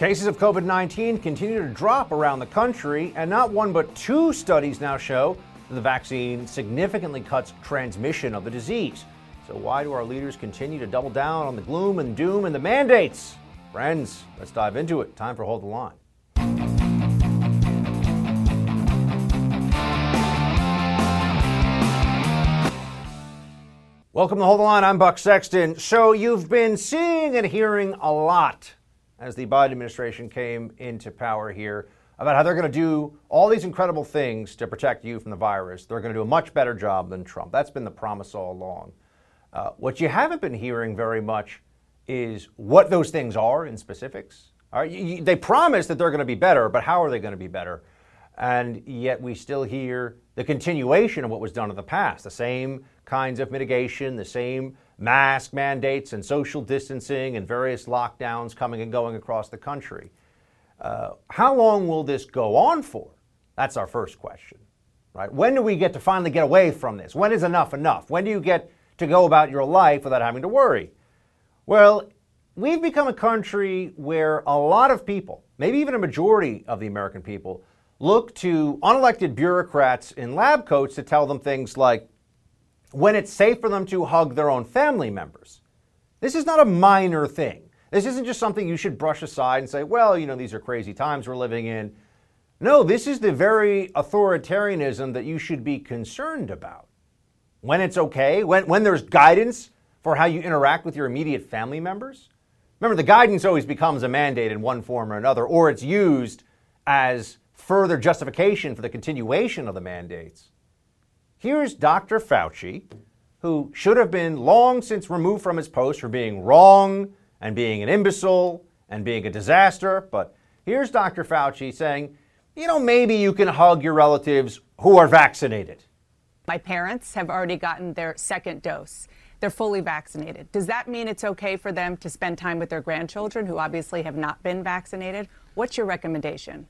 Cases of COVID 19 continue to drop around the country, and not one but two studies now show that the vaccine significantly cuts transmission of the disease. So, why do our leaders continue to double down on the gloom and doom and the mandates? Friends, let's dive into it. Time for Hold the Line. Welcome to Hold the Line. I'm Buck Sexton. So, you've been seeing and hearing a lot as the Biden administration came into power here about how they're going to do all these incredible things to protect you from the virus. They're going to do a much better job than Trump. That's been the promise all along. Uh, what you haven't been hearing very much is what those things are in specifics. All right, you, you, they promise that they're going to be better, but how are they going to be better? And yet we still hear the continuation of what was done in the past, the same kinds of mitigation, the same mask mandates and social distancing and various lockdowns coming and going across the country. Uh, how long will this go on for? That's our first question, right? When do we get to finally get away from this? When is enough enough? When do you get to go about your life without having to worry? Well, we've become a country where a lot of people, maybe even a majority of the American people, look to unelected bureaucrats in lab coats to tell them things like, when it's safe for them to hug their own family members. This is not a minor thing. This isn't just something you should brush aside and say, well, you know, these are crazy times we're living in. No, this is the very authoritarianism that you should be concerned about. When it's okay, when, when there's guidance for how you interact with your immediate family members. Remember, the guidance always becomes a mandate in one form or another, or it's used as further justification for the continuation of the mandates. Here's Dr. Fauci, who should have been long since removed from his post for being wrong and being an imbecile and being a disaster. But here's Dr. Fauci saying, you know, maybe you can hug your relatives who are vaccinated. My parents have already gotten their second dose. They're fully vaccinated. Does that mean it's okay for them to spend time with their grandchildren who obviously have not been vaccinated? What's your recommendation?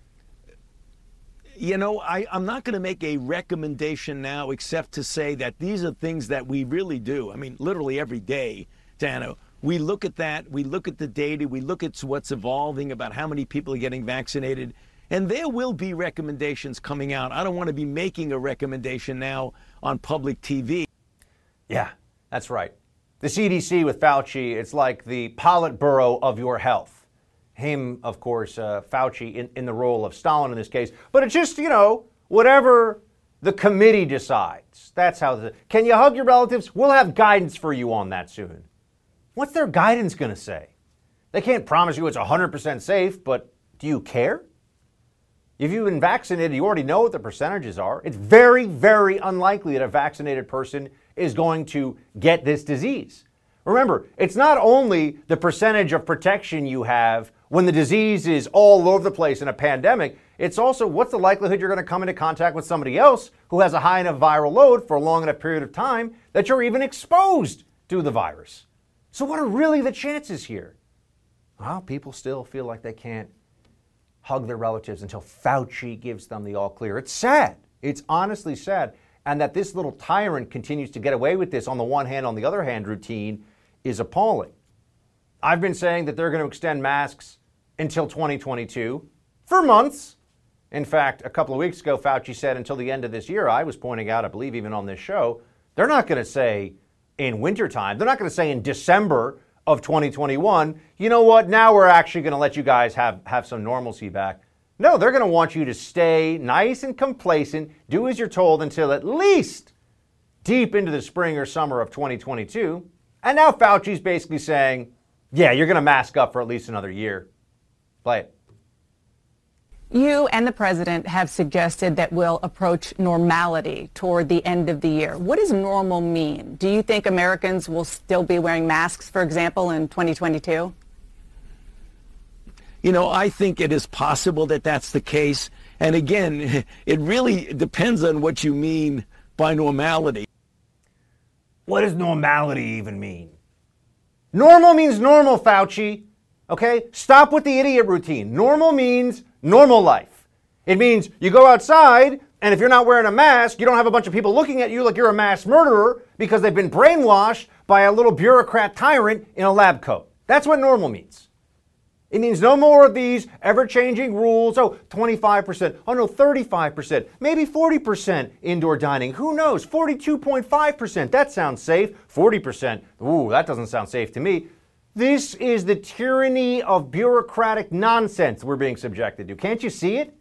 You know, I, I'm not going to make a recommendation now except to say that these are things that we really do. I mean, literally every day, Dana, we look at that, we look at the data, we look at what's evolving about how many people are getting vaccinated, and there will be recommendations coming out. I don't want to be making a recommendation now on public TV. Yeah, that's right. The CDC with Fauci, it's like the Politburo of your health him, of course, uh, Fauci in, in the role of Stalin in this case. But it's just, you know, whatever the committee decides. That's how the. Can you hug your relatives? We'll have guidance for you on that soon. What's their guidance going to say? They can't promise you it's 100% safe, but do you care? If you've been vaccinated, you already know what the percentages are. It's very, very unlikely that a vaccinated person is going to get this disease. Remember, it's not only the percentage of protection you have when the disease is all over the place in a pandemic, it's also what's the likelihood you're going to come into contact with somebody else who has a high enough viral load for a long enough period of time that you're even exposed to the virus. So, what are really the chances here? Well, people still feel like they can't hug their relatives until Fauci gives them the all clear. It's sad. It's honestly sad. And that this little tyrant continues to get away with this on the one hand, on the other hand, routine is appalling. I've been saying that they're going to extend masks until 2022 for months. In fact, a couple of weeks ago, Fauci said until the end of this year. I was pointing out, I believe, even on this show, they're not going to say in wintertime, they're not going to say in December of 2021, you know what, now we're actually going to let you guys have, have some normalcy back. No, they're going to want you to stay nice and complacent, do as you're told until at least deep into the spring or summer of 2022. And now Fauci's basically saying, yeah, you're going to mask up for at least another year. Play it. You and the president have suggested that we'll approach normality toward the end of the year. What does normal mean? Do you think Americans will still be wearing masks, for example, in 2022? You know, I think it is possible that that's the case. And again, it really depends on what you mean by normality. What does normality even mean? Normal means normal, Fauci. Okay? Stop with the idiot routine. Normal means normal life. It means you go outside, and if you're not wearing a mask, you don't have a bunch of people looking at you like you're a mass murderer because they've been brainwashed by a little bureaucrat tyrant in a lab coat. That's what normal means. It means no more of these ever changing rules. Oh, 25%. Oh, no, 35%. Maybe 40% indoor dining. Who knows? 42.5%. That sounds safe. 40%. Ooh, that doesn't sound safe to me. This is the tyranny of bureaucratic nonsense we're being subjected to. Can't you see it?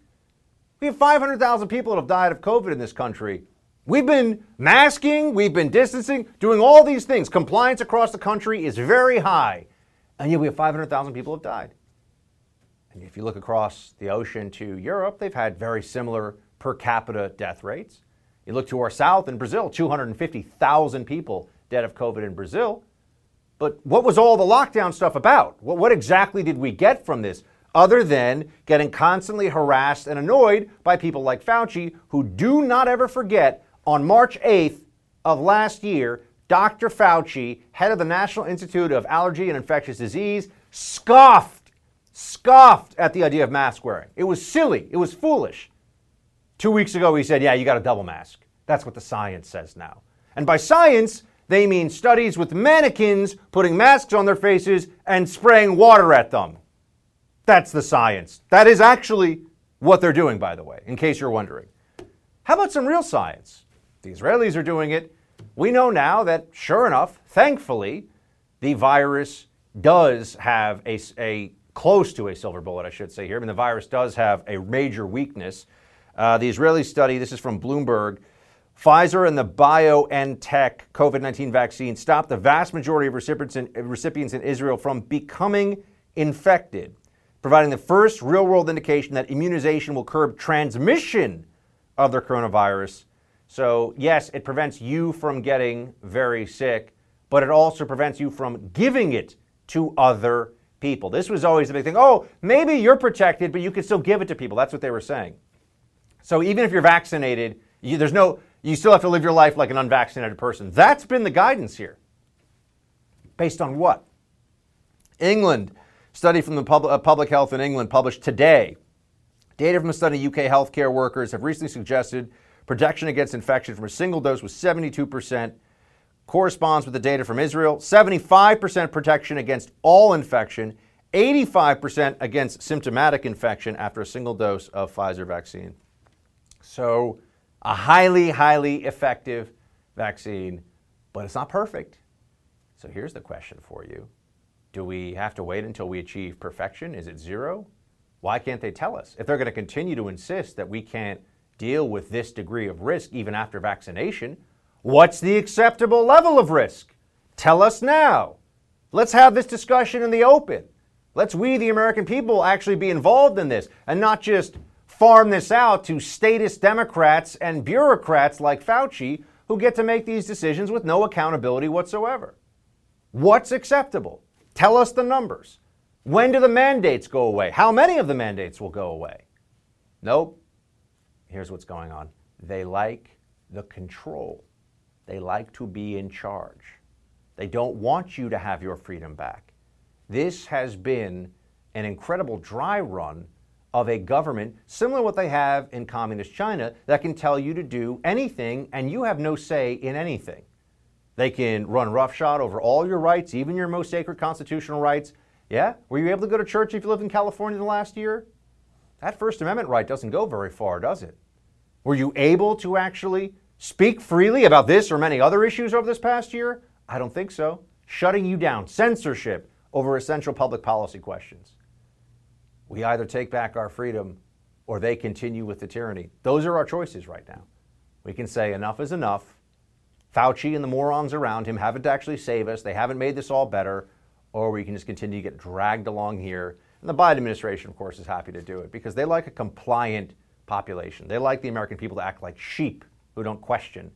We have 500,000 people that have died of COVID in this country. We've been masking, we've been distancing, doing all these things. Compliance across the country is very high. And yet we have 500,000 people have died. And if you look across the ocean to Europe, they've had very similar per capita death rates. You look to our south in Brazil, 250,000 people dead of COVID in Brazil. But what was all the lockdown stuff about? What, what, exactly did we get from this? Other than getting constantly harassed and annoyed by people like Fauci, who do not ever forget on March 8th of last year, Dr. Fauci, head of the National Institute of Allergy and Infectious Disease, scoffed scoffed at the idea of mask wearing. It was silly, it was foolish. Two weeks ago, he said, Yeah, you got a double mask. That's what the science says now. And by science, they mean studies with mannequins putting masks on their faces and spraying water at them. That's the science. That is actually what they're doing, by the way, in case you're wondering. How about some real science? The Israelis are doing it. We know now that, sure enough, thankfully, the virus does have a, a close to a silver bullet, I should say here. I mean, the virus does have a major weakness. Uh, the Israeli study, this is from Bloomberg, Pfizer and the BioNTech COVID 19 vaccine stopped the vast majority of recipients in, recipients in Israel from becoming infected, providing the first real world indication that immunization will curb transmission of the coronavirus. So, yes, it prevents you from getting very sick, but it also prevents you from giving it to other people. This was always the big thing. Oh, maybe you're protected, but you can still give it to people. That's what they were saying. So even if you're vaccinated, you, there's no, you still have to live your life like an unvaccinated person. That's been the guidance here. Based on what? England, study from the uh, Public Health in England published today. Data from a study UK healthcare workers have recently suggested protection against infection from a single dose was 72% corresponds with the data from Israel 75% protection against all infection, 85% against symptomatic infection after a single dose of Pfizer vaccine. So, a highly, highly effective vaccine, but it's not perfect. So, here's the question for you Do we have to wait until we achieve perfection? Is it zero? Why can't they tell us? If they're going to continue to insist that we can't deal with this degree of risk even after vaccination, What's the acceptable level of risk? Tell us now. Let's have this discussion in the open. Let's we, the American people, actually be involved in this and not just farm this out to statist Democrats and bureaucrats like Fauci who get to make these decisions with no accountability whatsoever. What's acceptable? Tell us the numbers. When do the mandates go away? How many of the mandates will go away? Nope. Here's what's going on they like the control. They like to be in charge. They don't want you to have your freedom back. This has been an incredible dry run of a government similar to what they have in communist China that can tell you to do anything and you have no say in anything. They can run roughshod over all your rights, even your most sacred constitutional rights. Yeah? Were you able to go to church if you lived in California the last year? That First Amendment right doesn't go very far, does it? Were you able to actually speak freely about this or many other issues over this past year? I don't think so. Shutting you down, censorship over essential public policy questions. We either take back our freedom or they continue with the tyranny. Those are our choices right now. We can say enough is enough. Fauci and the morons around him haven't actually saved us. They haven't made this all better. Or we can just continue to get dragged along here. And the Biden administration, of course, is happy to do it because they like a compliant population. They like the American people to act like sheep who don't question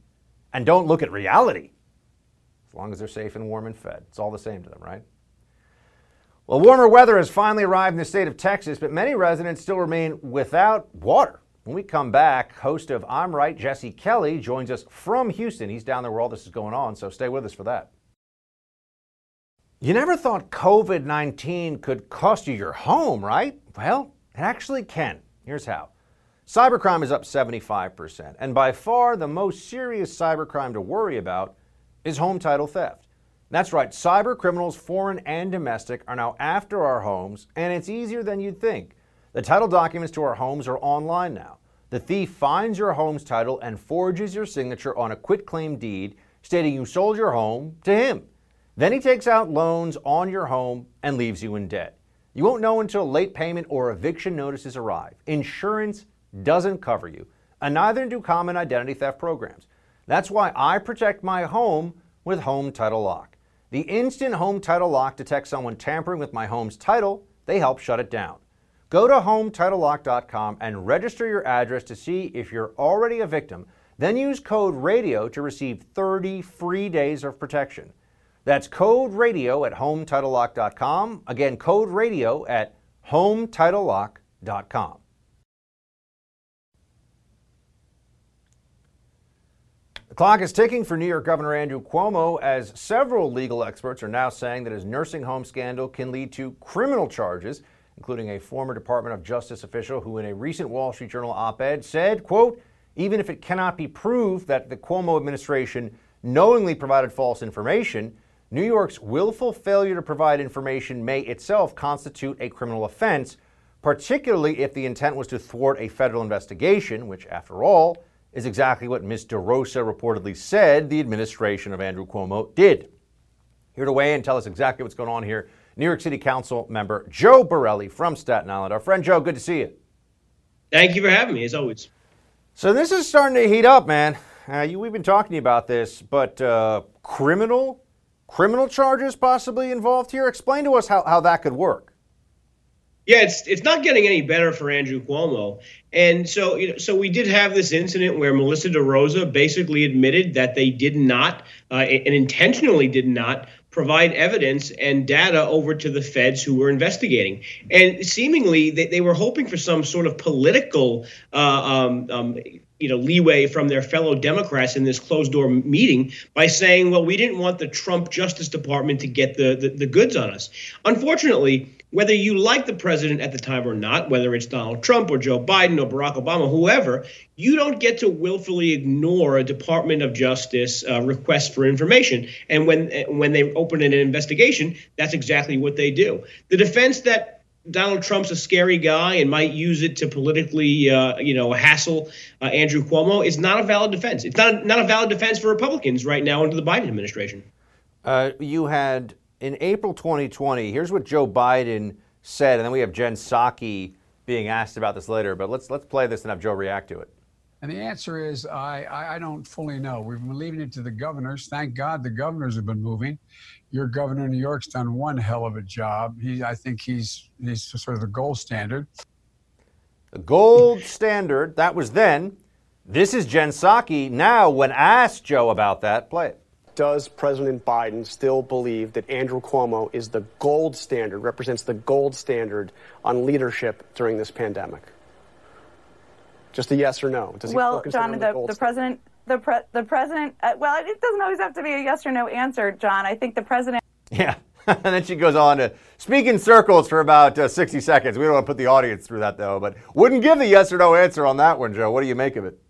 and don't look at reality. As long as they're safe and warm and fed, it's all the same to them, right? Well, warmer weather has finally arrived in the state of Texas, but many residents still remain without water. When we come back, host of I'm Right, Jesse Kelly, joins us from Houston. He's down there where all this is going on, so stay with us for that. You never thought COVID 19 could cost you your home, right? Well, it actually can. Here's how. Cybercrime is up 75%, and by far the most serious cybercrime to worry about is home title theft. That's right, cyber criminals, foreign and domestic, are now after our homes, and it's easier than you'd think. The title documents to our homes are online now. The thief finds your home's title and forges your signature on a quitclaim deed stating you sold your home to him. Then he takes out loans on your home and leaves you in debt. You won't know until late payment or eviction notices arrive. Insurance doesn't cover you, and neither do common identity theft programs. That's why I protect my home with Home Title Lock. The instant Home Title Lock detects someone tampering with my home's title, they help shut it down. Go to HometitleLock.com and register your address to see if you're already a victim. Then use code RADIO to receive 30 free days of protection. That's code radio at HometitleLock.com. Again, code radio at HometitleLock.com. The clock is ticking for New York Governor Andrew Cuomo as several legal experts are now saying that his nursing home scandal can lead to criminal charges, including a former Department of Justice official who in a recent Wall Street Journal op-ed said, quote, even if it cannot be proved that the Cuomo administration knowingly provided false information, New York's willful failure to provide information may itself constitute a criminal offense, particularly if the intent was to thwart a federal investigation, which, after all, is exactly what Ms. DeRosa reportedly said the administration of Andrew Cuomo did. Here to weigh in and tell us exactly what's going on here, New York City Council member Joe Borelli from Staten Island. Our friend Joe, good to see you. Thank you for having me, as always. So this is starting to heat up, man. Uh, you, we've been talking about this, but uh, criminal criminal charges possibly involved here? Explain to us how, how that could work. Yeah, it's it's not getting any better for Andrew Cuomo, and so you know, so we did have this incident where Melissa DeRosa basically admitted that they did not uh, and intentionally did not provide evidence and data over to the feds who were investigating. And seemingly, they, they were hoping for some sort of political uh, um, um, you know leeway from their fellow Democrats in this closed door meeting by saying, well, we didn't want the Trump Justice Department to get the, the, the goods on us. Unfortunately, whether you like the president at the time or not, whether it's Donald Trump or Joe Biden or Barack Obama, whoever, you don't get to willfully ignore a Department of Justice uh, request for information. And when when they open an investigation, that's exactly what they do. The defense that Donald Trump's a scary guy and might use it to politically, uh, you know, hassle uh, Andrew Cuomo is not a valid defense. It's not not a valid defense for Republicans right now under the Biden administration. Uh, you had in April 2020. Here's what Joe Biden said, and then we have Jen Psaki being asked about this later. But let's let's play this and have Joe react to it. And the answer is I, I don't fully know. We've been leaving it to the governors. Thank God the governors have been moving your governor of New York's done one hell of a job. He, I think he's he's sort of the gold standard. The gold standard. That was then. This is Jen Psaki. Now, when asked Joe about that, play it. Does President Biden still believe that Andrew Cuomo is the gold standard, represents the gold standard on leadership during this pandemic? Just a yes or no. Does well, John, the, the, the president the pre- the president. Uh, well, it doesn't always have to be a yes or no answer, John. I think the president. Yeah. and then she goes on to speak in circles for about uh, 60 seconds. We don't want to put the audience through that, though, but wouldn't give the yes or no answer on that one, Joe. What do you make of it?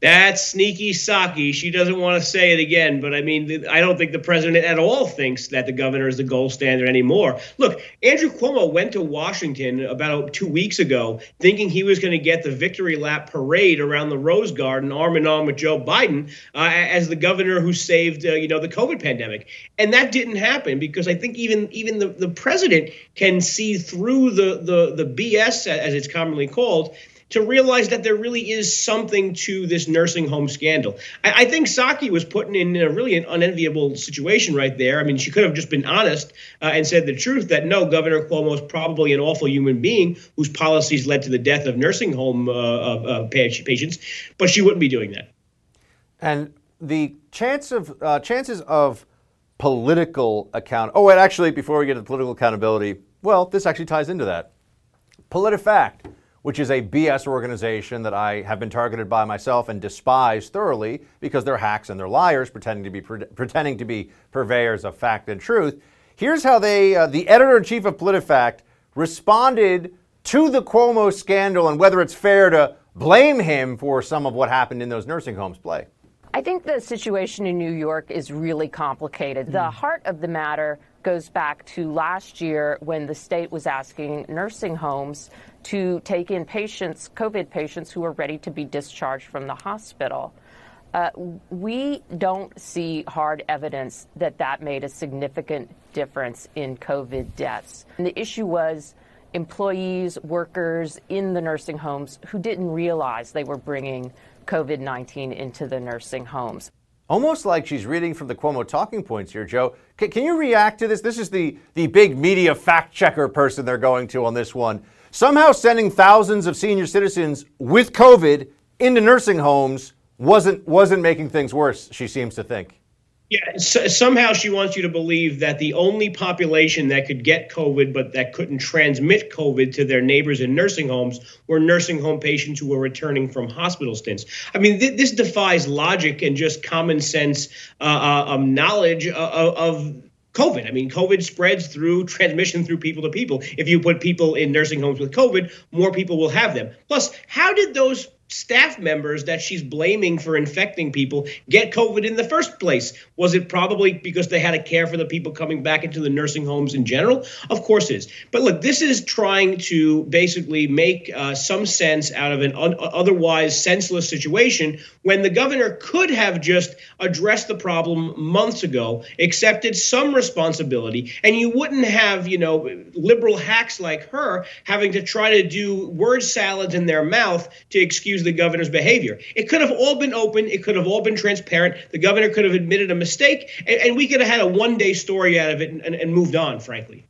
That's sneaky Psaki. She doesn't want to say it again, but I mean, I don't think the president at all thinks that the governor is the gold standard anymore. Look, Andrew Cuomo went to Washington about two weeks ago thinking he was going to get the victory lap parade around the Rose Garden, arm in arm with Joe Biden, uh, as the governor who saved, uh, you know, the COVID pandemic. And that didn't happen because I think even even the, the president can see through the, the, the BS, as it's commonly called, to realize that there really is something to this nursing home scandal. I, I think Psaki was put in a really an unenviable situation right there. I mean, she could have just been honest uh, and said the truth that no, Governor Cuomo is probably an awful human being whose policies led to the death of nursing home uh, uh, patients, but she wouldn't be doing that. And the chance of uh, chances of political account. Oh, wait, actually, before we get to political accountability, well, this actually ties into that. PolitiFact which is a BS organization that I have been targeted by myself and despise thoroughly because they're hacks and they're liars pretending to be pretending to be purveyors of fact and truth. Here's how they, uh, the editor in chief of PolitiFact, responded to the Cuomo scandal and whether it's fair to blame him for some of what happened in those nursing homes. Play. I think the situation in New York is really complicated. Mm. The heart of the matter goes back to last year when the state was asking nursing homes to take in patients, COVID patients, who are ready to be discharged from the hospital. Uh, we don't see hard evidence that that made a significant difference in COVID deaths. And the issue was employees, workers in the nursing homes who didn't realize they were bringing COVID 19 into the nursing homes. Almost like she's reading from the Cuomo talking points here, Joe. C- can you react to this? This is the, the big media fact checker person they're going to on this one. Somehow sending thousands of senior citizens with COVID into nursing homes wasn't wasn't making things worse, she seems to think. Yeah, so somehow she wants you to believe that the only population that could get COVID but that couldn't transmit COVID to their neighbors in nursing homes were nursing home patients who were returning from hospital stints. I mean, th- this defies logic and just common sense uh, uh, um, knowledge of, of COVID. I mean, COVID spreads through transmission through people to people. If you put people in nursing homes with COVID, more people will have them. Plus, how did those staff members that she's blaming for infecting people get COVID in the first place? Was it probably because they had to care for the people coming back into the nursing homes in general? Of course it is. But look, this is trying to basically make uh, some sense out of an un- otherwise senseless situation when the governor could have just addressed the problem months ago, accepted some responsibility, and you wouldn't have, you know, liberal hacks like her having to try to do word salads in their mouth to excuse excuse the governor's behavior. It could have all been open. It could have all been transparent. The governor could have admitted a mistake, and, and we could have had a one day story out of it and, and, and moved on, frankly.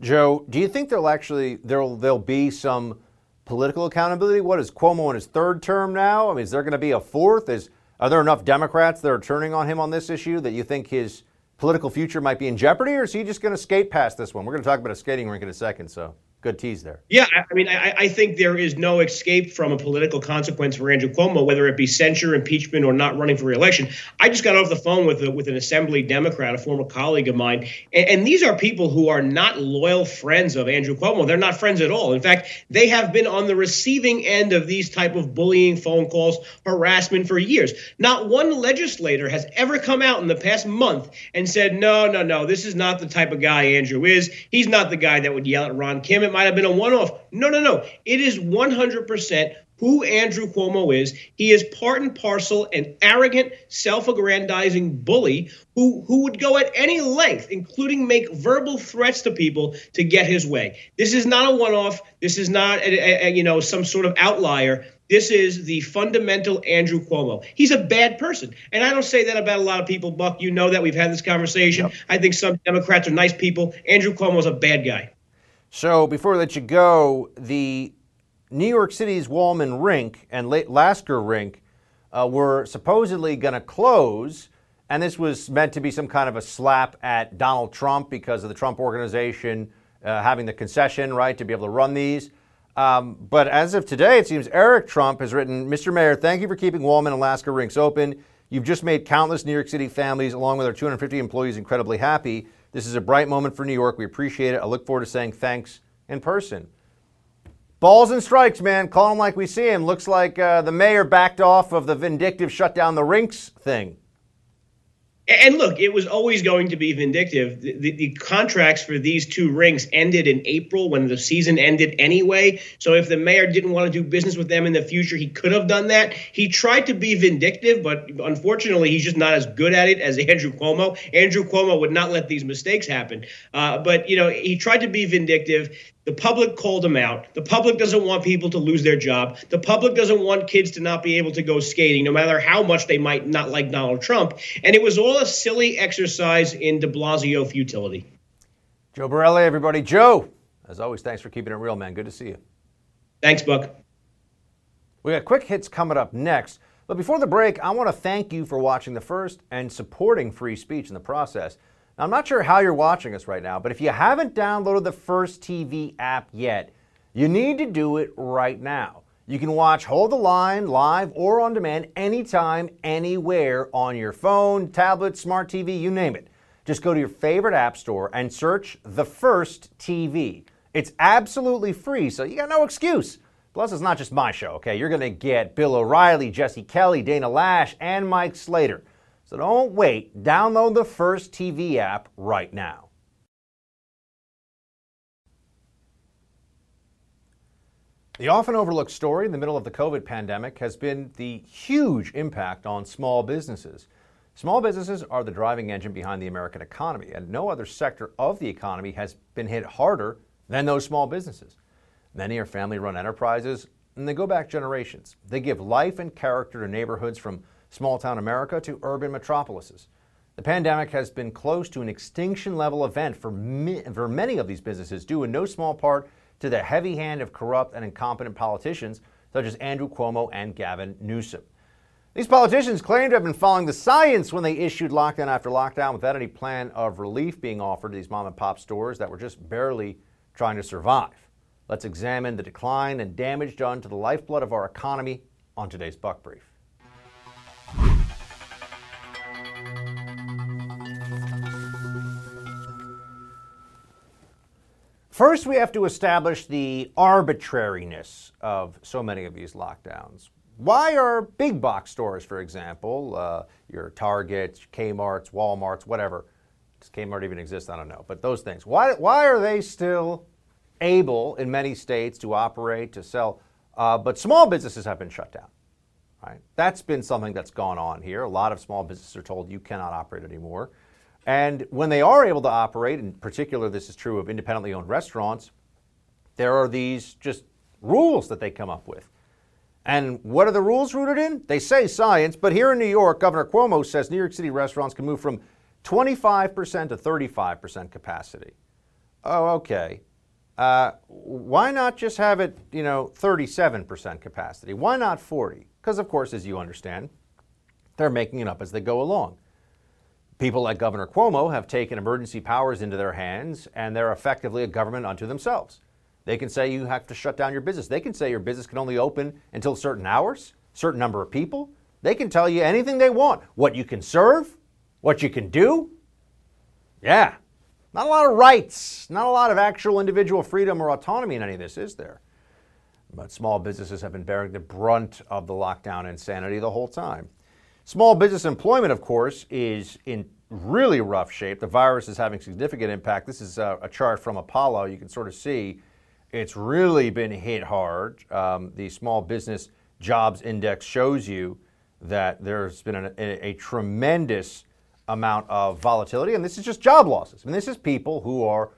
Joe, do you think there'll actually there'll there'll be some political accountability? What is Cuomo in his third term now? I mean, is there going to be a fourth? Is are there enough Democrats that are turning on him on this issue that you think his political future might be in jeopardy, or is he just going to skate past this one? We're going to talk about a skating rink in a second, so. Good tease there. Yeah, I mean, I, I, think there is no escape from a political consequence for Andrew Cuomo, whether it be censure, impeachment, or not running for reelection. I just got off the phone with a, with an Assembly Democrat, a former colleague of mine, and, and these are people who are not loyal friends of Andrew Cuomo. They're not friends at all. In fact, they have been on the receiving end of these type of bullying phone calls, harassment for years. Not one legislator has ever come out in the past month and said, "No, no, no, this is not the type of guy Andrew is. He's not the guy that would yell at Ron Kim." It might have been a one off. No, no, no. It is 100% who Andrew Cuomo is. He is part and parcel an arrogant, self-aggrandizing bully who who would go at any length, including make verbal threats to people to get his way. This is not a one-off. This is not a, a, you know some sort of outlier. This is the fundamental Andrew Cuomo. He's a bad person. And I don't say that about a lot of people, Buck. You know that. We've had this conversation. Yep. I think some Democrats are nice people. Andrew Cuomo is a bad guy. So before I let you go, the New York City's Wollman Rink and Lasker Rink uh, were supposedly going to close, and this was meant to be some kind of a slap at Donald Trump because of the Trump organization uh, having the concession right to be able to run these. Um, but as of today, it seems Eric Trump has written, Mr. Mayor, thank you for keeping Wollman and Lasker rinks open. You've just made countless New York City families, along with our 250 employees, incredibly happy. This is a bright moment for New York. We appreciate it. I look forward to saying thanks in person. Balls and strikes, man. Call him like we see him. Looks like uh, the mayor backed off of the vindictive shut down the rinks thing. And look, it was always going to be vindictive. The, the, the, contracts for these two rinks ended in April when the season ended anyway. So if the mayor didn't want to do business with them in the future, he could have done that. He tried to be vindictive, but unfortunately, he's just not as good at it as Andrew Cuomo. Andrew Cuomo would not let these mistakes happen. Uh, but, you know, he tried to be vindictive. The public called him out. The public doesn't want people to lose their job. The public doesn't want kids to not be able to go skating, no matter how much they might not like Donald Trump. And it was all a silly exercise in de Blasio futility. Joe Borelli, everybody. Joe, as always, thanks for keeping it real, man. Good to see you. Thanks, Buck. We got quick hits coming up next. But before the break, I want to thank you for watching the first and supporting free speech in the process. Now, I'm not sure how you're watching us right now, but if you haven't downloaded the First TV app yet, you need to do it right now. You can watch Hold the Line live or on demand anytime, anywhere on your phone, tablet, smart TV, you name it. Just go to your favorite app store and search The First TV. It's absolutely free, so you got no excuse. Plus, it's not just my show, okay? You're to get Bill O'Reilly, Jesse Kelly, Dana Loesch, and Mike Slater. So don't wait. Download the First TV app right now. The often overlooked story in the middle of the COVID pandemic has been the huge impact on small businesses. Small businesses are the driving engine behind the American economy, and no other sector of the economy has been hit harder than those small businesses. Many are family run enterprises, and they go back generations. They give life and character to neighborhoods from small town America to urban metropolises. The pandemic has been close to an extinction level event for, mi- for many of these businesses, due in no small part to the heavy hand of corrupt and incompetent politicians such as Andrew Cuomo and Gavin Newsom. These politicians claim to have been following the science when they issued lockdown after lockdown without any plan of relief being offered to these mom and pop stores that were just barely trying to survive. Let's examine the decline and damage done to the lifeblood of our economy on today's Buck Brief. First, we have to establish the arbitrariness of so many of these lockdowns. Why are big box stores, for example, uh, your Targets, Kmart's, Walmart's, whatever, does Kmart even exist? I don't know. But those things, why, why are they still able in many states to operate, to sell, uh, but small businesses have been shut down? Right? That's been something that's gone on here. A lot of small businesses are told you cannot operate anymore. And when they are able to operate, in particular, this is true of independently owned restaurants, there are these just rules that they come up with. And what are the rules rooted in? They say science, but here in New York, Governor Cuomo says New York City restaurants can move from 25% to 35% capacity. Oh, okay. Uh, why not just have it, you know, 37% capacity? Why not 40? Because, of course, as you understand, they're making it up as they go along. People like Governor Cuomo have taken emergency powers into their hands, and they're effectively a government unto themselves. They can say you have to shut down your business. They can say your business can only open until certain hours, certain number of people. They can tell you anything they want, what you can serve, what you can do. Yeah, not a lot of rights, not a lot of actual individual freedom or autonomy in any of this, is there? But small businesses have been bearing the brunt of the lockdown insanity the whole time. Small business employment, of course, is in really rough shape. The virus is having significant impact. This is a, a chart from Apollo. You can sort of see it's really been hit hard. Um, the Small Business Jobs Index shows you that there's been a, a, a tremendous amount of volatility, and this is just job losses. I mean, this is people who are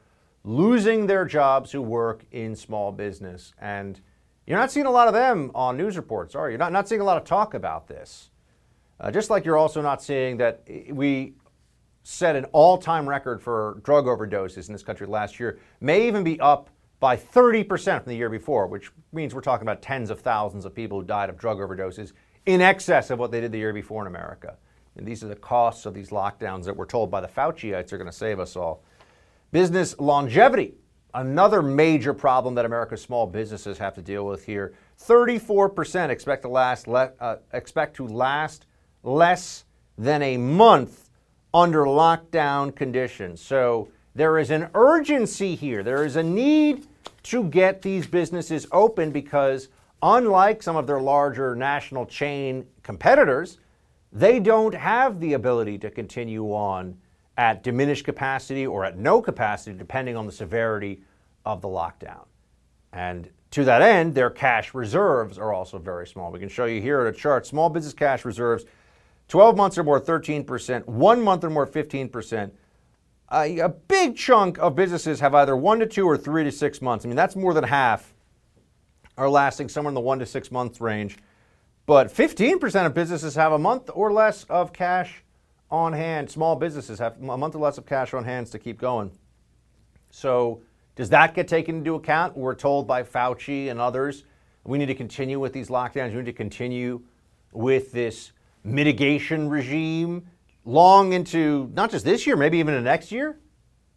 losing their jobs who work in small business. And you're not seeing a lot of them on news reports, are you? You're not, not seeing a lot of talk about this. Uh, just like you're also not seeing that we set an all time record for drug overdoses in this country last year, may even be up by 30% from the year before, which means we're talking about tens of thousands of people who died of drug overdoses in excess of what they did the year before in America. And these are the costs of these lockdowns that we're told by the Fauciites are going to save us all. Business longevity, another major problem that America's small businesses have to deal with here. 34% expect to last uh, expect to last less than a month under lockdown conditions. So there is an urgency here. There is a need to get these businesses open because unlike some of their larger national chain competitors, they don't have the ability to continue on at diminished capacity or at no capacity, depending on the severity of the lockdown. And to that end, their cash reserves are also very small. We can show you here at a chart small business cash reserves, 12 months or more, 13%, one month or more, 15%. A, a big chunk of businesses have either one to two or three to six months. I mean, that's more than half are lasting somewhere in the one to six month range. But 15% of businesses have a month or less of cash on hand. Small businesses have a month or less of cash on hands to keep going. So, does that get taken into account? We're told by Fauci and others we need to continue with these lockdowns. We need to continue with this mitigation regime long into not just this year, maybe even the next year.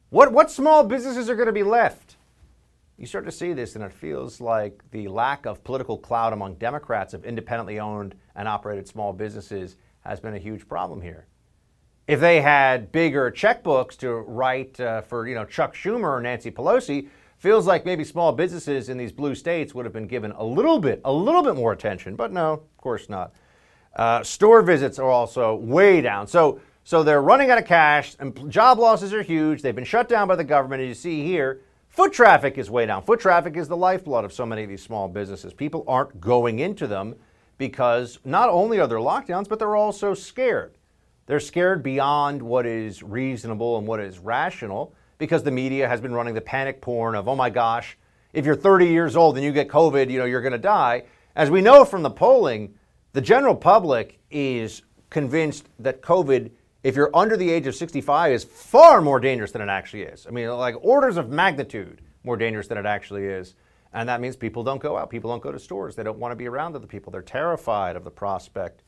What, what small businesses are going to be left? you start to see this, and it feels like the lack of political clout among Democrats of independently owned and operated small businesses has been a huge problem here. If they had bigger checkbooks to write uh, for, you know, Chuck Schumer or Nancy Pelosi, Feels like maybe small businesses in these blue states would have been given a little bit, a little bit more attention, but no, of course not. Uh, store visits are also way down. So, so they're running out of cash, and job losses are huge. They've been shut down by the government, as you see here. Foot traffic is way down. Foot traffic is the lifeblood of so many of these small businesses. People aren't going into them because not only are there lockdowns, but they're also scared. They're scared beyond what is reasonable and what is rational because the media has been running the panic porn of, oh my gosh, if you're 30 years old and you get COVID, you know, you're going to die. As we know from the polling, the general public is convinced that COVID, if you're under the age of 65, is far more dangerous than it actually is. I mean, like orders of magnitude more dangerous than it actually is. And that means people don't go out. People don't go to stores. They don't want to be around other people. They're terrified of the prospect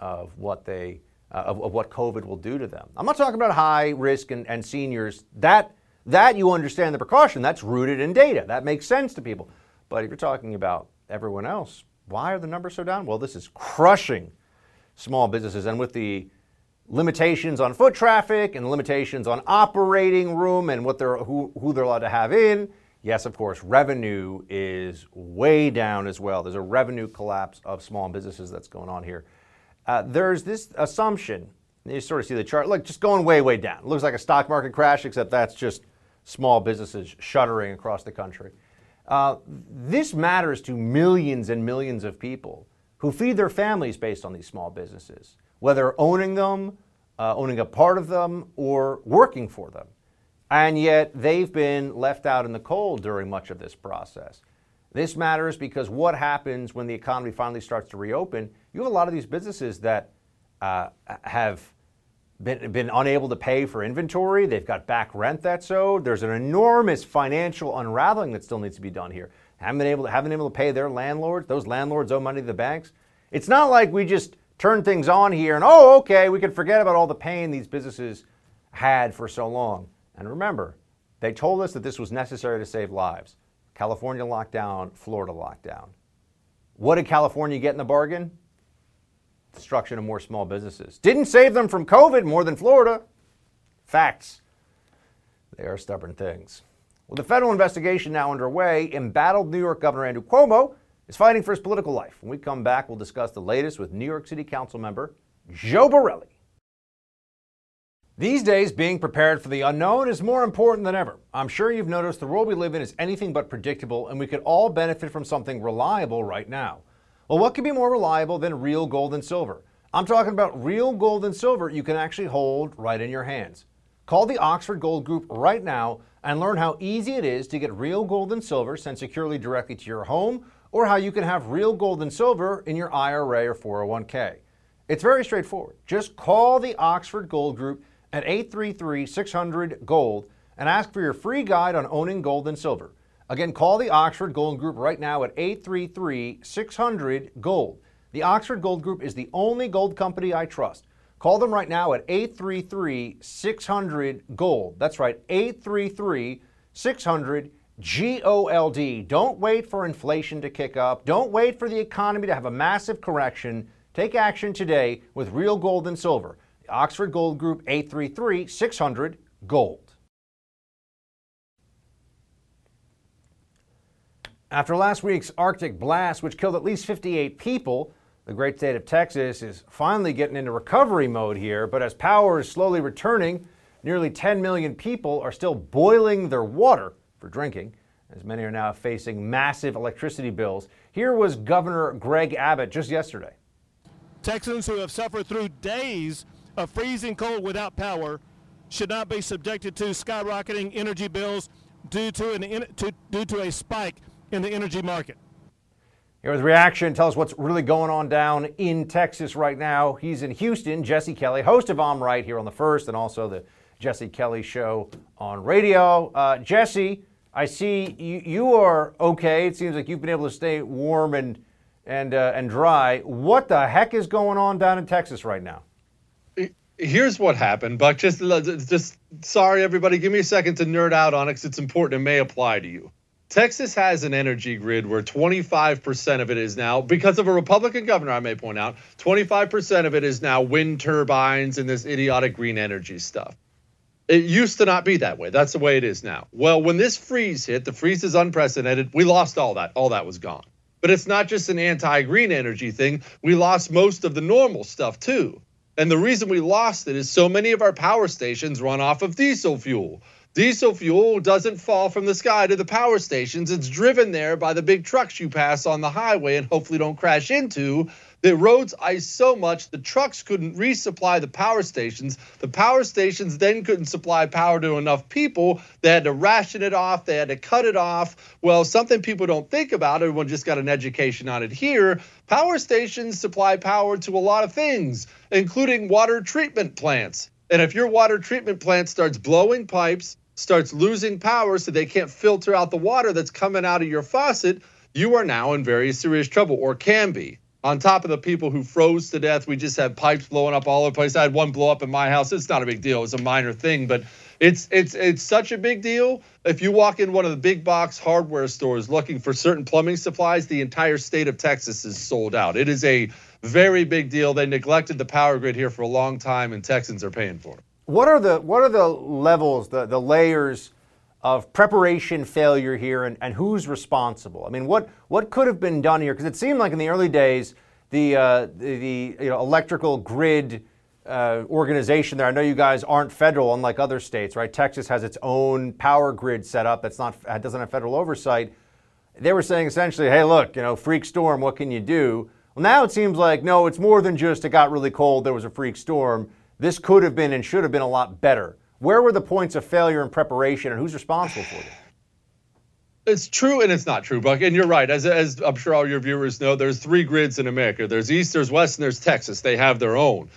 of what they uh, of, of, what COVID will do to them. I'm not talking about high risk and, and seniors. That that you understand the precaution. That's rooted in data. That makes sense to people. But if you're talking about everyone else, why are the numbers so down? Well, this is crushing small businesses, and with the limitations on foot traffic and limitations on operating room and what they're who, who they're allowed to have in Yes, of course, revenue is way down as well. There's a revenue collapse of small businesses that's going on here. Uh, there's this assumption, you sort of see the chart, look, just going way, way down. It looks like a stock market crash, except that's just small businesses shuttering across the country. Uh, this matters to millions and millions of people who feed their families based on these small businesses, whether owning them, uh, owning a part of them, or working for them. And yet they've been left out in the cold during much of this process. This matters because what happens when the economy finally starts to reopen? You have a lot of these businesses that uh, have been, been unable to pay for inventory. They've got back rent that's owed. There's an enormous financial unraveling that still needs to be done here. Haven't been able to, haven't been able to pay their landlords. Those landlords owe money to the banks. It's not like we just turn things on here and, oh, okay, we can forget about all the pain these businesses had for so long. And remember, they told us that this was necessary to save lives. California lockdown, Florida lockdown. What did California get in the bargain? Destruction of more small businesses. Didn't save them from COVID more than Florida. Facts. They are stubborn things. With the federal investigation now underway, embattled New York Governor Andrew Cuomo is fighting for his political life. When we come back, we'll discuss the latest with New York City Council member Joe Borelli. These days, being prepared for the unknown is more important than ever. I'm sure you've noticed the world we live in is anything but predictable, and we could all benefit from something reliable right now. Well, what could be more reliable than real gold and silver? I'm talking about real gold and silver you can actually hold right in your hands. Call the Oxford Gold Group right now and learn how easy it is to get real gold and silver sent securely directly to your home, or how you can have real gold and silver in your IRA or 401k. It's very straightforward. Just call the Oxford Gold Group at 833 600 Gold and ask for your free guide on owning gold and silver. Again, call the Oxford Gold Group right now at 833 600 Gold. The Oxford Gold Group is the only gold company I trust. Call them right now at 833 600 Gold. That's right, 833 600 G O L D. Don't wait for inflation to kick up. Don't wait for the economy to have a massive correction. Take action today with real gold and silver. The Oxford Gold Group 833 600 Gold. After last week's Arctic blast, which killed at least 58 people, the great state of Texas is finally getting into recovery mode here. But as power is slowly returning, nearly 10 million people are still boiling their water for drinking, as many are now facing massive electricity bills. Here was Governor Greg Abbott just yesterday. Texans who have suffered through days of freezing cold without power should not be subjected to skyrocketing energy bills due to, an, to, due to a spike in the energy market. Here with reaction, tell us what's really going on down in Texas right now. He's in Houston, Jesse Kelly, host of I'm Right here on the First and also the Jesse Kelly Show on radio. Uh, Jesse, I see you, you are okay. It seems like you've been able to stay warm and and uh, and dry. What the heck is going on down in Texas right now? here's what happened, Buck. Just, just sorry, everybody. Give me a second to nerd out on it because it's important. It may apply to you. Texas has an energy grid where 25% of it is now, because of a Republican governor, I may point out, 25% of it is now wind turbines and this idiotic green energy stuff. It used to not be that way. That's the way it is now. Well, when this freeze hit, the freeze is unprecedented. We lost all that. All that was gone. But it's not just an anti green energy thing. We lost most of the normal stuff too. And the reason we lost it is so many of our power stations run off of diesel fuel. Diesel fuel doesn't fall from the sky to the power stations. It's driven there by the big trucks you pass on the highway and hopefully don't crash into. The roads ice so much the trucks couldn't resupply the power stations. The power stations then couldn't supply power to enough people. They had to ration it off, they had to cut it off. Well, something people don't think about, everyone just got an education on it here. Power stations supply power to a lot of things, including water treatment plants. And if your water treatment plant starts blowing pipes, starts losing power so they can't filter out the water that's coming out of your faucet, you are now in very serious trouble or can be on top of the people who froze to death. We just had pipes blowing up all over the place. I had one blow up in my house. It's not a big deal. It's a minor thing, but it's it's it's such a big deal. If you walk in one of the big box hardware stores looking for certain plumbing supplies, the entire state of Texas is sold out. It is a very big deal. They neglected the power grid here for a long time, and Texans are paying for it. What are the what are the levels, the the layers of preparation failure here and, and who's responsible? I mean, what, what could have been done here? Because it seemed like in the early days, the, uh, the, the you know, electrical grid uh, organization there, I know you guys aren't federal, unlike other states, right? Texas has its own power grid set up that's not, that doesn't have federal oversight. They were saying essentially, hey, look, you know, freak storm, what can you do? Well, now it seems like, no, it's more than just it got really cold, there was a freak storm. This could have been and should have been a lot better. Where were the points of failure in preparation, and who's responsible for them? It's true and it's not true, Buck. And you're right. As, as I'm sure all your viewers know, there's three grids in America. There's East, there's West, and there's Texas. They have their own.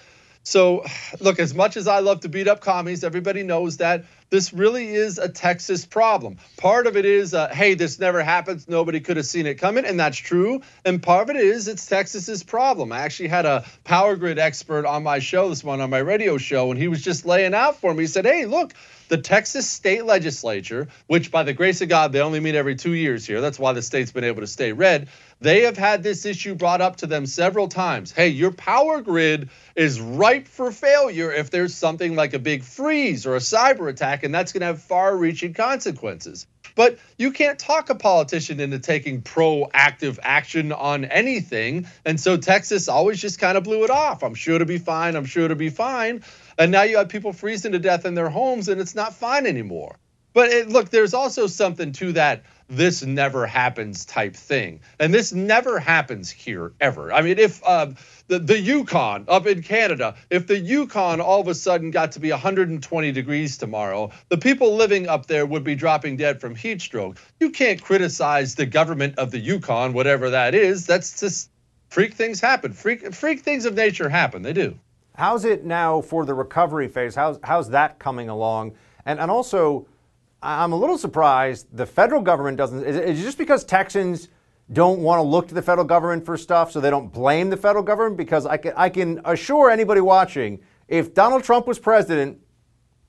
So, look, as much as I love to beat up commies, everybody knows that this really is a Texas problem. Part of it is, uh, hey, this never happens. Nobody could have seen it coming, and that's true. And part of it is, it's Texas's problem. I actually had a power grid expert on my show this morning, on my radio show, and he was just laying out for me. He said, hey, look, the Texas state legislature, which by the grace of God, they only meet every two years here. That's why the state's been able to stay red. They have had this issue brought up to them several times. Hey, your power grid is ripe for failure if there's something like a big freeze or a cyber attack, and that's going to have far reaching consequences. But you can't talk a politician into taking proactive action on anything. And so Texas always just kind of blew it off. I'm sure it'll be fine. I'm sure it'll be fine. And now you have people freezing to death in their homes, and it's not fine anymore. But it, look, there's also something to that this never happens type thing. And this never happens here ever. I mean, if uh, the, the Yukon up in Canada, if the Yukon all of a sudden got to be 120 degrees tomorrow, the people living up there would be dropping dead from heat stroke. You can't criticize the government of the Yukon, whatever that is. That's just freak things happen. Freak, freak things of nature happen. They do. How's it now for the recovery phase? How's, how's that coming along? And, and also, I'm a little surprised the federal government doesn't. Is it just because Texans don't want to look to the federal government for stuff, so they don't blame the federal government? Because I can, I can assure anybody watching, if Donald Trump was president,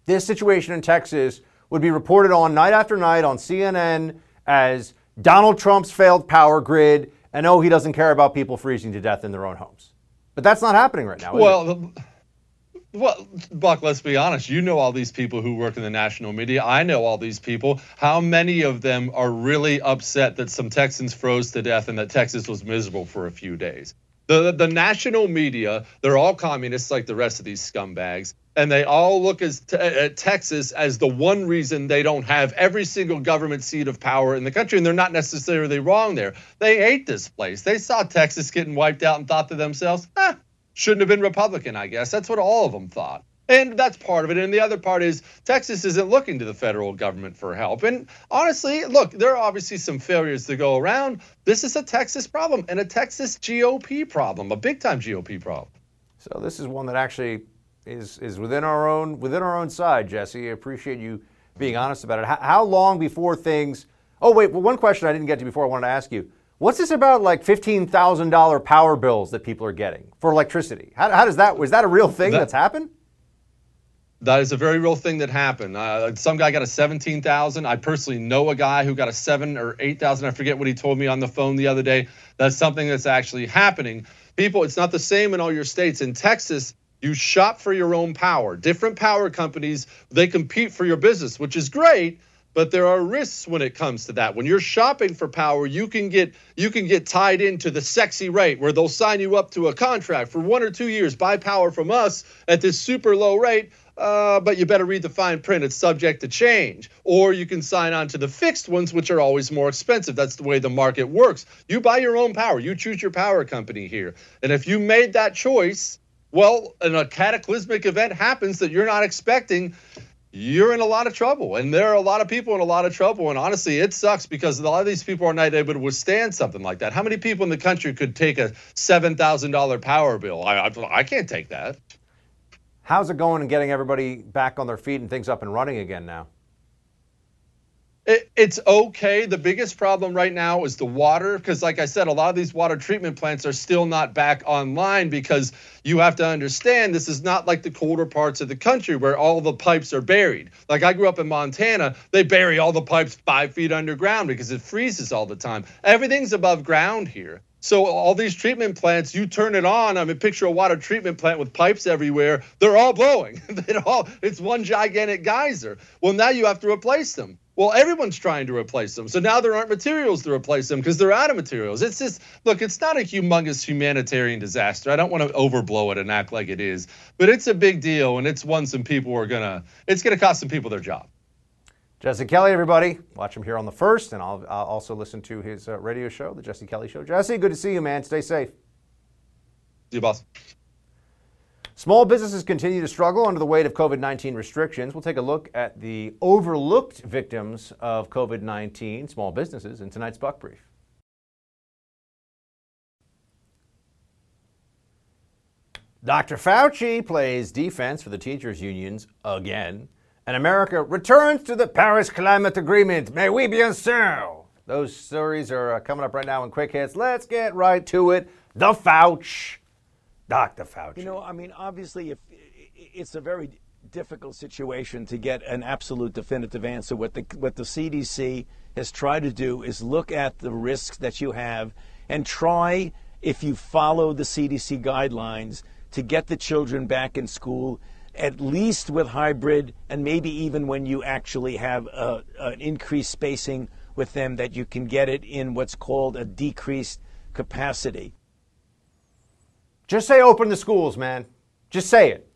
this situation in Texas would be reported on night after night on CNN as Donald Trump's failed power grid, and oh, he doesn't care about people freezing to death in their own homes. But that's not happening right now. well. Well, Buck, let's be honest. You know all these people who work in the national media. I know all these people. How many of them are really upset that some Texans froze to death and that Texas was miserable for a few days? The, the national media, they're all communists like the rest of these scumbags. And they all look as at Texas as the one reason they don't have every single government seat of power in the country. And they're not necessarily wrong there. They hate this place. They saw Texas getting wiped out and thought to themselves, ah, shouldn't have been Republican, I guess. That's what all of them thought. And that's part of it. And the other part is Texas isn't looking to the federal government for help. And honestly, look, there are obviously some failures to go around. This is a Texas problem and a Texas GOP problem, a big time GOP problem. So this is one that actually is is within our own within our own side, Jesse. I appreciate you being honest about it. How, how long before things? Oh wait, well, one question I didn't get to before I wanted to ask you. What's this about like $15,000 power bills that people are getting for electricity? How, how does that, was that a real thing that, that's happened? That is a very real thing that happened. Uh, some guy got a 17,000. I personally know a guy who got a 7 or 8,000. I forget what he told me on the phone the other day. That's something that's actually happening. People, it's not the same in all your states. In Texas, You shop for your own power. Different power companies, they compete for your business, which is great, but there are risks when it comes to that. When you're shopping for power, you can get you can get tied into the sexy rate where they'll sign you up to a contract for 1 or 2 years, buy power from us at this super low rate. Uh, but you better read the fine print. It's subject to change. Or you can sign on to the fixed ones, which are always more expensive. That's the way the market works. You buy your own power. You choose your power company here. And if you made that choice, well, and a cataclysmic event happens that you're not expecting, you're in a lot of trouble. And there are a lot of people in a lot of trouble. And honestly, it sucks because a lot of these people are not able to withstand something like that. How many people in the country could take a $7,000 power bill? I, I, I can't take that. How's it going and getting everybody back on their feet and things up and running again now? It, it's okay. The biggest problem right now is the water, because, like I said, a lot of these water treatment plants are still not back online because you have to understand this is not like the colder parts of the country where all the pipes are buried. Like I grew up in Montana, they bury all the pipes five feet underground because it freezes all the time. Everything's above ground here. So all these treatment plants, you turn it on. I mean, picture a water treatment plant with pipes everywhere. They're all blowing. all, it's one gigantic geyser. Well, now you have to replace them. Well, everyone's trying to replace them. So now there aren't materials to replace them because they're out of materials. It's just, look, it's not a humongous humanitarian disaster. I don't want to overblow it and act like it is, but it's a big deal and it's one some people are going to, it's going to cost some people their job. Jesse Kelly, everybody. Watch him here on the first, and I'll, I'll also listen to his uh, radio show, The Jesse Kelly Show. Jesse, good to see you, man. Stay safe. See you, boss. Small businesses continue to struggle under the weight of COVID 19 restrictions. We'll take a look at the overlooked victims of COVID 19, small businesses, in tonight's Buck Brief. Dr. Fauci plays defense for the teachers' unions again and America returns to the Paris Climate Agreement. Mais oui, bien sûr. Those stories are uh, coming up right now in quick hits. Let's get right to it. The Fauci, Dr. Fauci. You know, I mean, obviously, if it's a very difficult situation to get an absolute definitive answer. What the what the CDC has tried to do is look at the risks that you have and try, if you follow the CDC guidelines, to get the children back in school at least with hybrid, and maybe even when you actually have a, an increased spacing with them, that you can get it in what's called a decreased capacity. Just say open the schools, man. Just say it.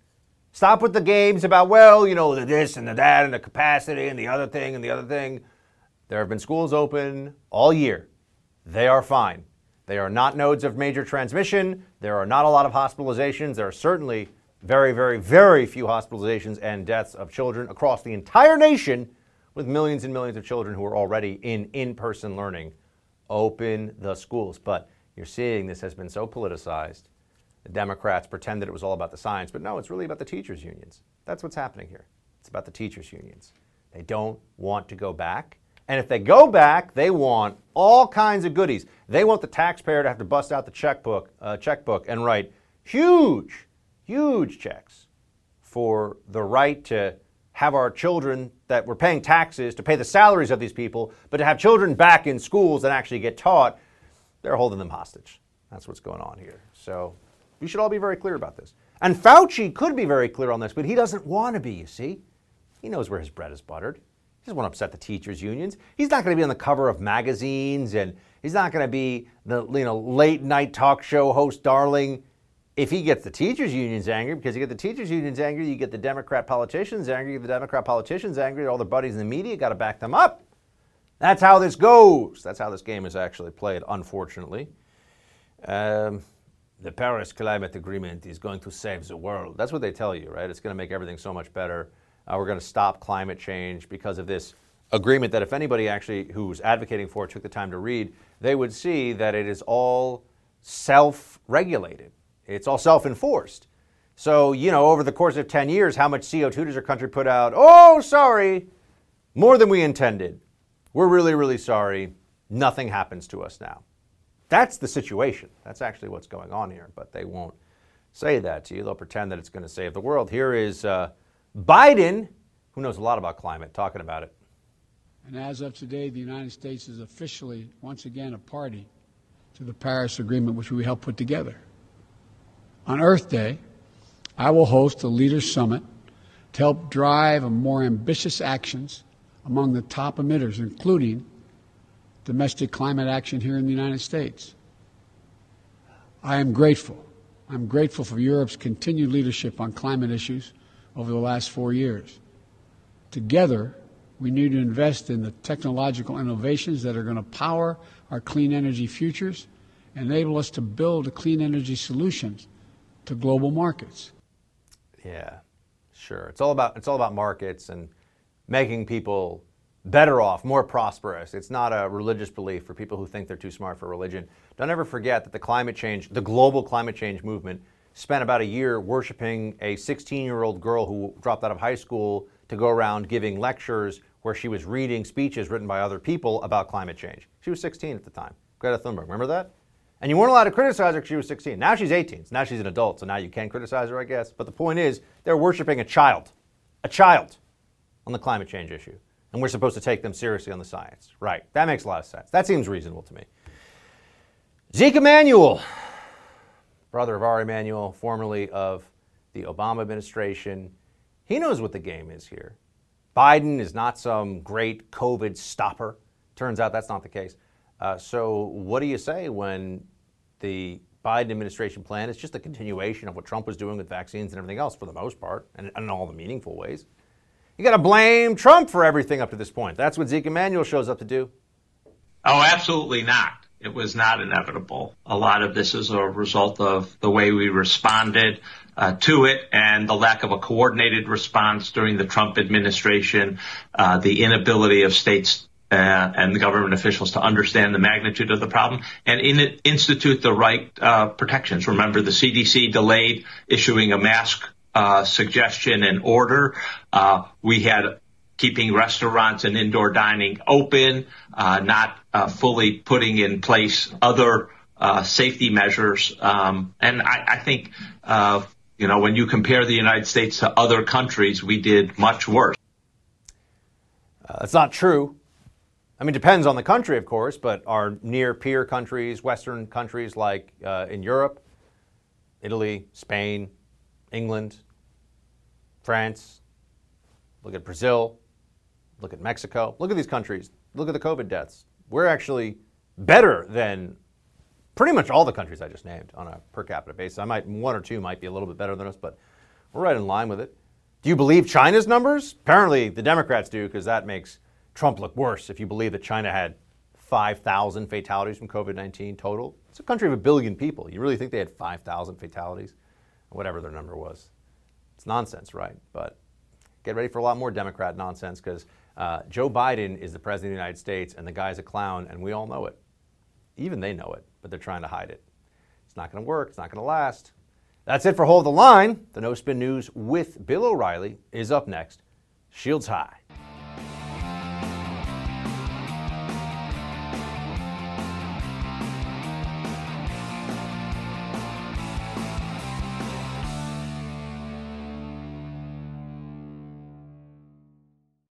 Stop with the games about, well, you know, the this and the that and the capacity and the other thing and the other thing. There have been schools open all year. They are fine. They are not nodes of major transmission. There are not a lot of hospitalizations. There are certainly very, very, very few hospitalizations and deaths of children across the entire nation, with millions and millions of children who are already in in person learning. Open the schools. But you're seeing this has been so politicized. The Democrats pretend that it was all about the science, but no, it's really about the teachers' unions. That's what's happening here. It's about the teachers' unions. They don't want to go back. And if they go back, they want all kinds of goodies. They want the taxpayer to have to bust out the checkbook, uh, checkbook and write huge huge checks for the right to have our children that we're paying taxes to pay the salaries of these people, but to have children back in schools and actually get taught, they're holding them hostage. That's what's going on here. So we should all be very clear about this. And Fauci could be very clear on this, but he doesn't want to be, you see. He knows where his bread is buttered. He doesn't want to upset the teachers' unions. He's not going to be on the cover of magazines and he's not going to be the you know late night talk show host darling if he gets the teachers unions angry, because you get the teachers unions angry, you get the Democrat politicians angry, you get the Democrat politicians angry, all their buddies in the media got to back them up. That's how this goes. That's how this game is actually played, unfortunately. Um, the Paris Climate Agreement is going to save the world. That's what they tell you, right? It's going to make everything so much better. Uh, we're going to stop climate change because of this agreement that if anybody actually who's advocating for it took the time to read, they would see that it is all self regulated. It's all self enforced. So, you know, over the course of 10 years, how much CO2 does our country put out? Oh, sorry, more than we intended. We're really, really sorry. Nothing happens to us now. That's the situation. That's actually what's going on here, but they won't say that to you. They'll pretend that it's going to save the world. Here is uh, Biden, who knows a lot about climate, talking about it. And as of today, the United States is officially, once again, a party to the Paris Agreement, which we helped put together. On Earth Day, I will host a Leaders Summit to help drive more ambitious actions among the top emitters, including domestic climate action here in the United States. I am grateful. I'm grateful for Europe's continued leadership on climate issues over the last four years. Together, we need to invest in the technological innovations that are going to power our clean energy futures, and enable us to build clean energy solutions to global markets. Yeah, sure. It's all about it's all about markets and making people better off, more prosperous. It's not a religious belief for people who think they're too smart for religion. Don't ever forget that the climate change, the global climate change movement, spent about a year worshiping a 16 year old girl who dropped out of high school to go around giving lectures where she was reading speeches written by other people about climate change. She was 16 at the time. Greta Thunberg, remember that? And you weren't allowed to criticize her because she was 16. Now she's 18. So now she's an adult, so now you can criticize her, I guess. But the point is, they're worshiping a child. A child on the climate change issue. And we're supposed to take them seriously on the science. Right. That makes a lot of sense. That seems reasonable to me. Zeke Emanuel, brother of Ari Emanuel, formerly of the Obama administration, he knows what the game is here. Biden is not some great COVID stopper. Turns out that's not the case. Uh, so, what do you say when the Biden administration plan is just a continuation of what Trump was doing with vaccines and everything else for the most part, and in all the meaningful ways? You got to blame Trump for everything up to this point. That's what Zeke Emanuel shows up to do. Oh, absolutely not. It was not inevitable. A lot of this is a result of the way we responded uh, to it and the lack of a coordinated response during the Trump administration, uh, the inability of states uh, and the government officials to understand the magnitude of the problem and in institute the right uh, protections. Remember, the CDC delayed issuing a mask uh, suggestion and order. Uh, we had keeping restaurants and indoor dining open, uh, not uh, fully putting in place other uh, safety measures. Um, and I, I think, uh, you know, when you compare the United States to other countries, we did much worse. that's not true. I mean, it depends on the country, of course, but our near peer countries, Western countries like in Europe, Italy, Spain, England, France, look at Brazil, look at Mexico, look at these countries, look at the COVID deaths. We're actually better than pretty much all the countries I just named on a per capita basis. I might one or two might be a little bit better than us, but we're right in line with it. Do you believe China's numbers? Apparently the Democrats do because that makes Trump look worse if you believe that China had 5,000 fatalities from COVID-19 total. It's a country of a billion people. You really think they had 5,000 fatalities? Whatever their number was. Nonsense, right? But get ready for a lot more Democrat nonsense because uh, Joe Biden is the president of the United States and the guy's a clown, and we all know it. Even they know it, but they're trying to hide it. It's not going to work. It's not going to last. That's it for Hold the Line. The No Spin News with Bill O'Reilly is up next. Shields high.